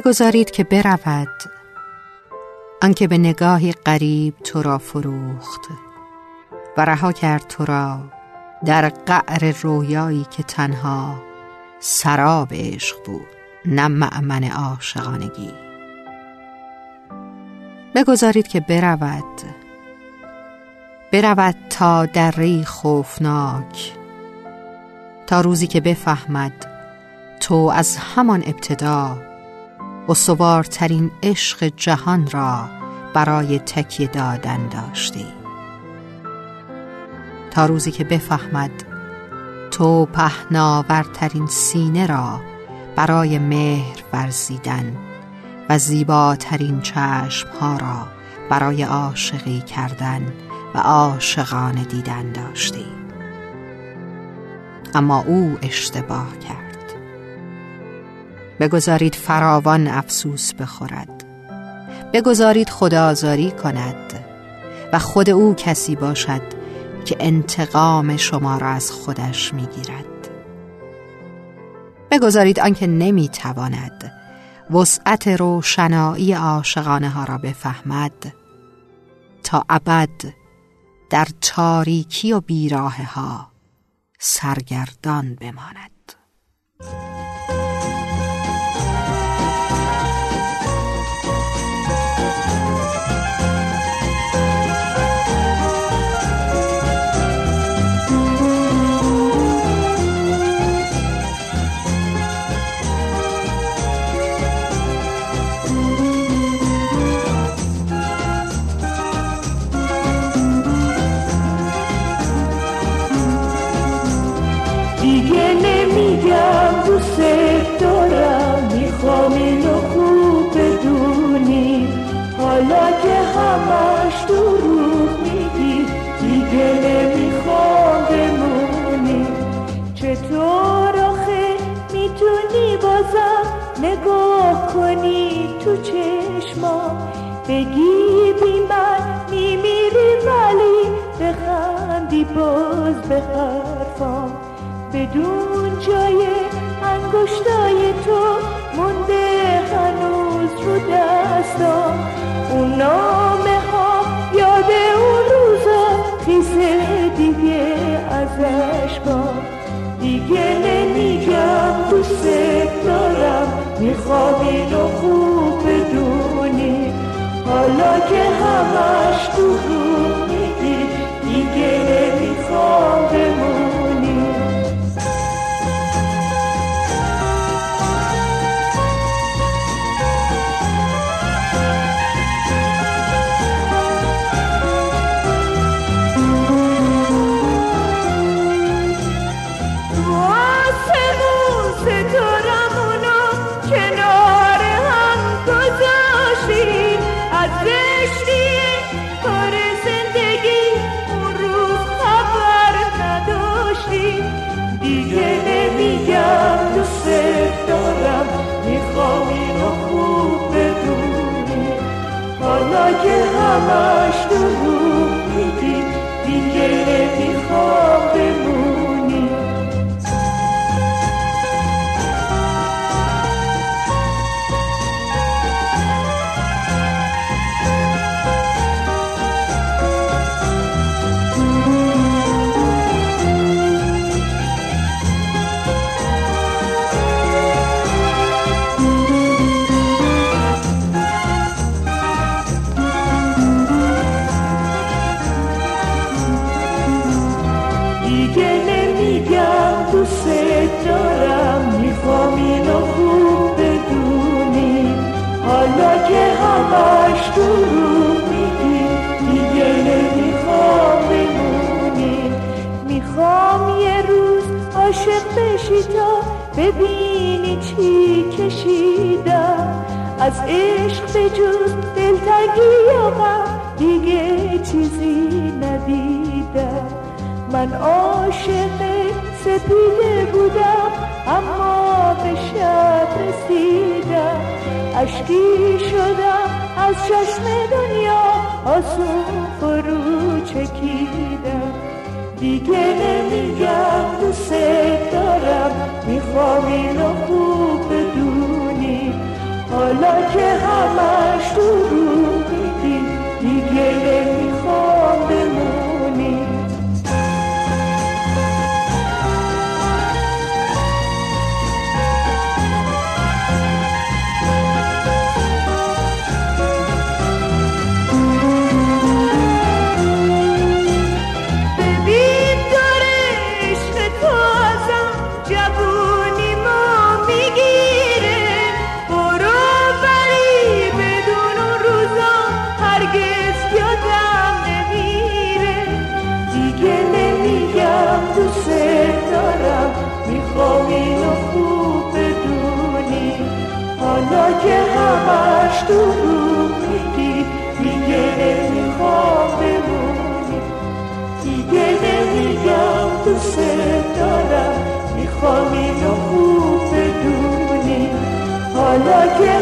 بگذارید که برود. آنکه به نگاهی قریب تو را فروخت و رها کرد تو را در قعر رویایی که تنها سراب عشق بود نه معمن عاشقانگی. بگذارید که برود. برود تا در ری خوفناک تا روزی که بفهمد تو از همان ابتدا سوارترین عشق جهان را برای تکیه دادن داشتی. تا روزی که بفهمد تو پهناورترین سینه را برای مهر ورزیدن و زیباترین چشمها را برای عاشقی کردن و عاشقانه دیدن داشتی. اما او اشتباه کرد. بگذارید فراوان افسوس بخورد. بگذارید خدازاری کند و خود او کسی باشد که انتقام شما را از خودش می‌گیرد. بگذارید آنکه نمی‌تواند وسعت روشنایی عاشقانه ها را بفهمد تا ابد در تاریکی و بیراه ها سرگردان بماند. دیگه نمیگم دوست دارم. می‌خوام اینو خوب بدونی. حالا که همش دروغ میگی دیگه نمی‌خوام بمونی. چطور آخه می‌تونی بازم نگاه کنی تو چشما بگی بی من میمیری ولی بخندی باز به حرفام. بدون جای انگشتای تو مونده هنوز رو دستام اون نامه ها یاد اون روزا خیزه دیگه ازش با دیگه نمیگم دوست دارم می‌خوام اینو خوب بدونی. حالا که همش تو که همش دارم می‌خوام اینو خوب بدونی. حالا که همش دروغ میگی دیگه نمی‌خوام بمونی. می‌خوام یه روز عاشق بشی تا ببینی چی کشیدم. از عشق به جز دلتنگی و دیگه چیزی ندیدم. من عاشق سپیده بودم اما به شب رسیدم. عشقی شدم از چشم دنیا آسون فرو چکیدم. دیگه نمیگم دوست دارم می‌خوام اینو خوب بدونی. حالا که همش تو رو دیگه نمی‌خوام بمونی دیگه نمیگم دوست دارم. می‌خوام اینو خوب بدونی. حالا که